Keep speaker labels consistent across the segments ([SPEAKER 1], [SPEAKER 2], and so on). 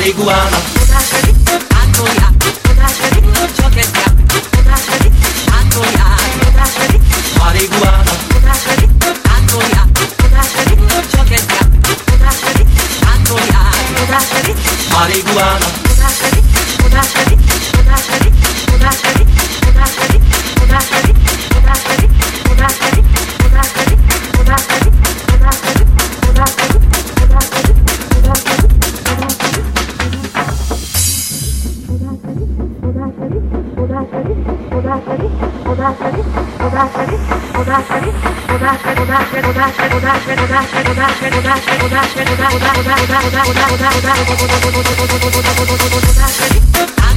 [SPEAKER 1] Araiguá あ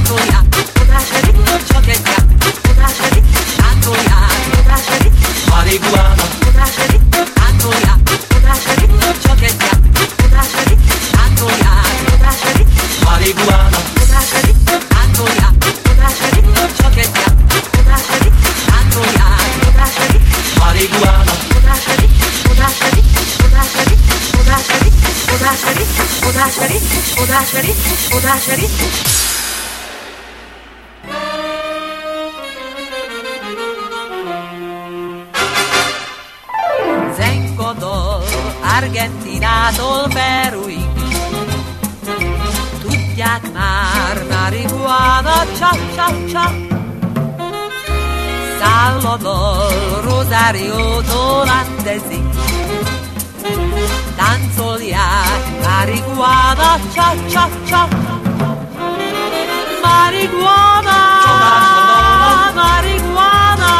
[SPEAKER 1] とや Sodásari, Sodásari.
[SPEAKER 2] Zenkodol Argentinától Peruig Tudják már marihuana csap csap csap Szállodol Rosario cha cha cha
[SPEAKER 1] marijuana. Marijuana.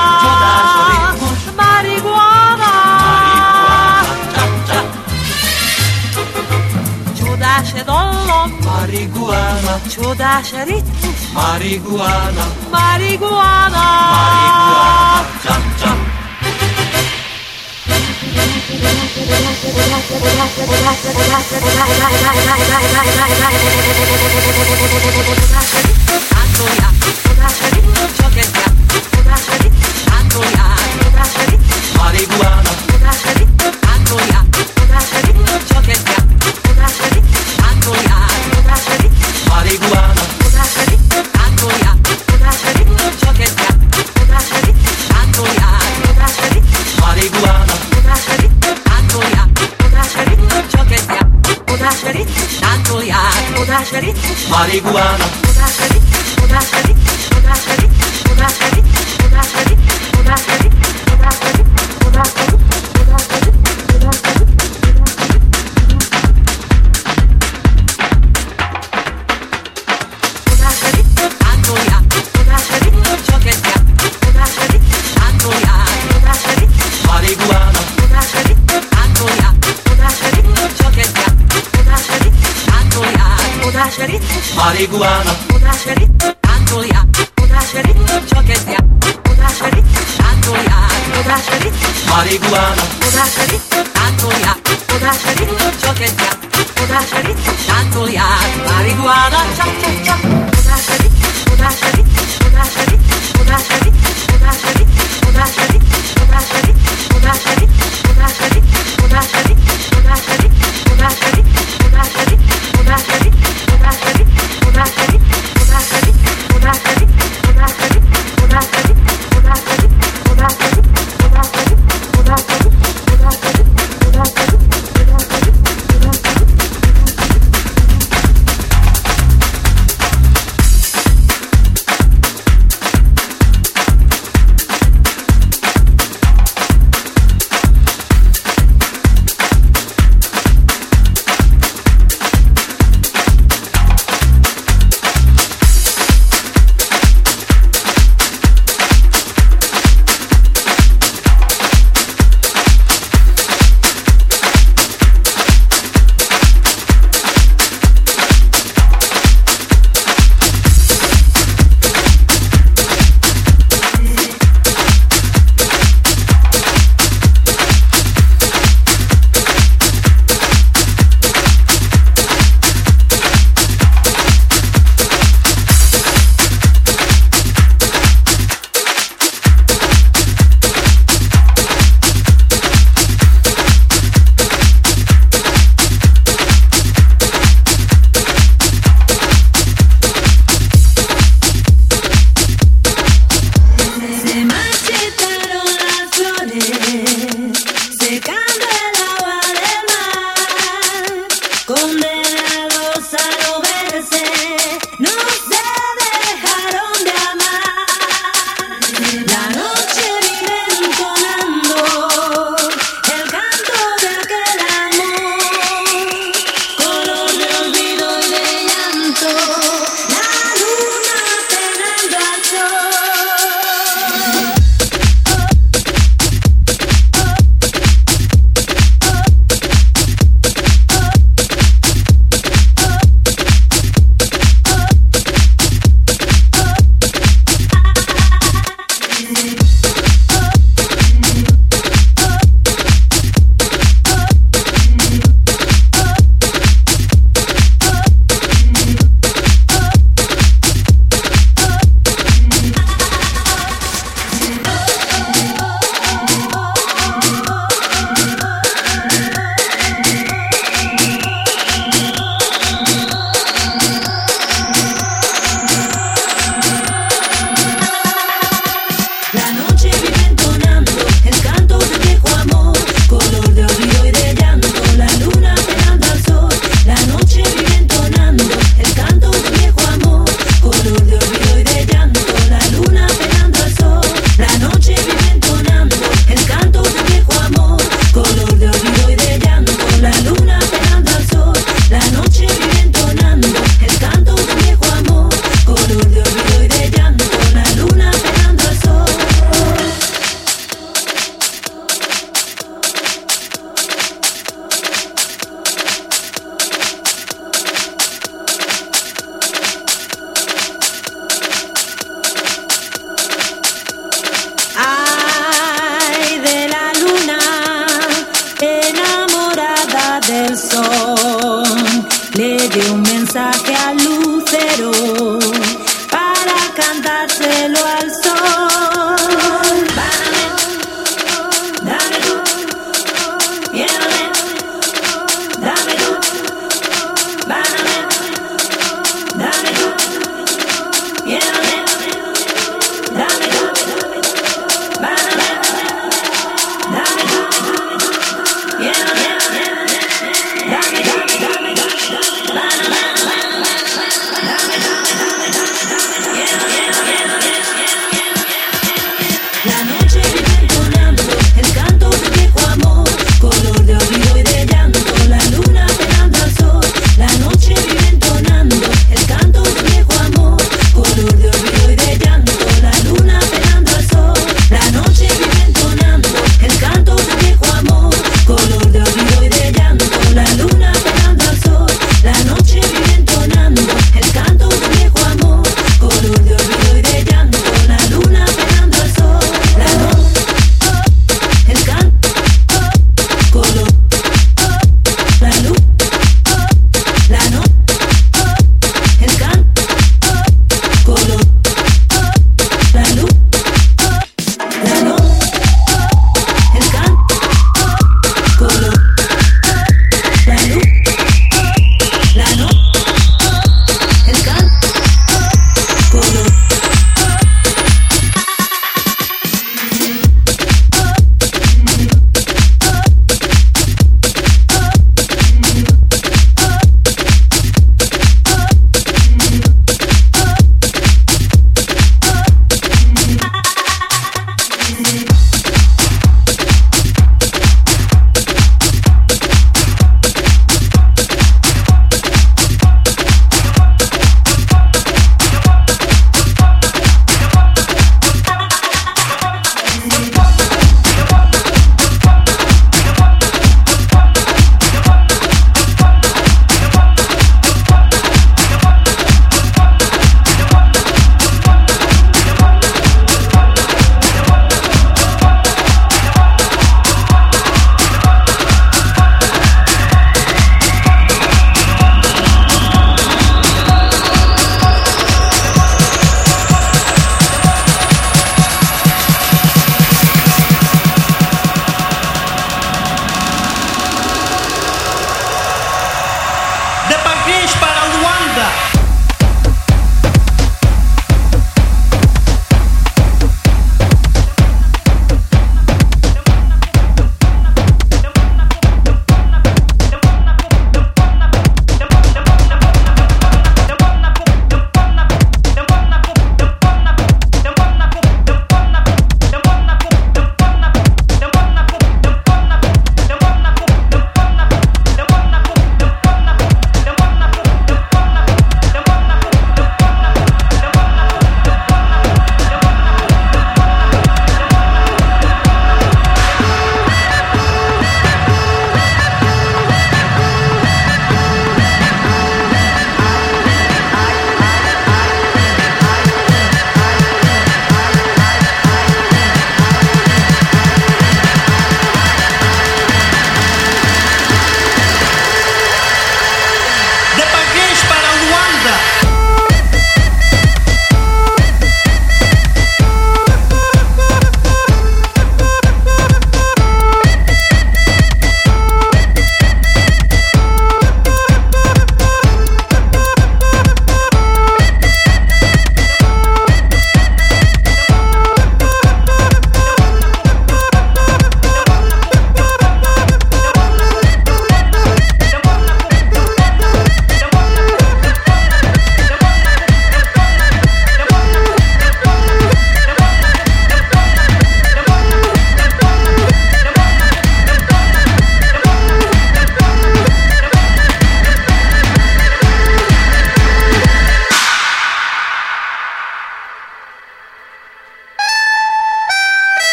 [SPEAKER 1] Marijuana. Judas e dolom marijuana. Judas e ritmo
[SPEAKER 2] marijuana.
[SPEAKER 1] Marijuana. Marijuana. Gracias.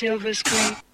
[SPEAKER 3] Silver screen.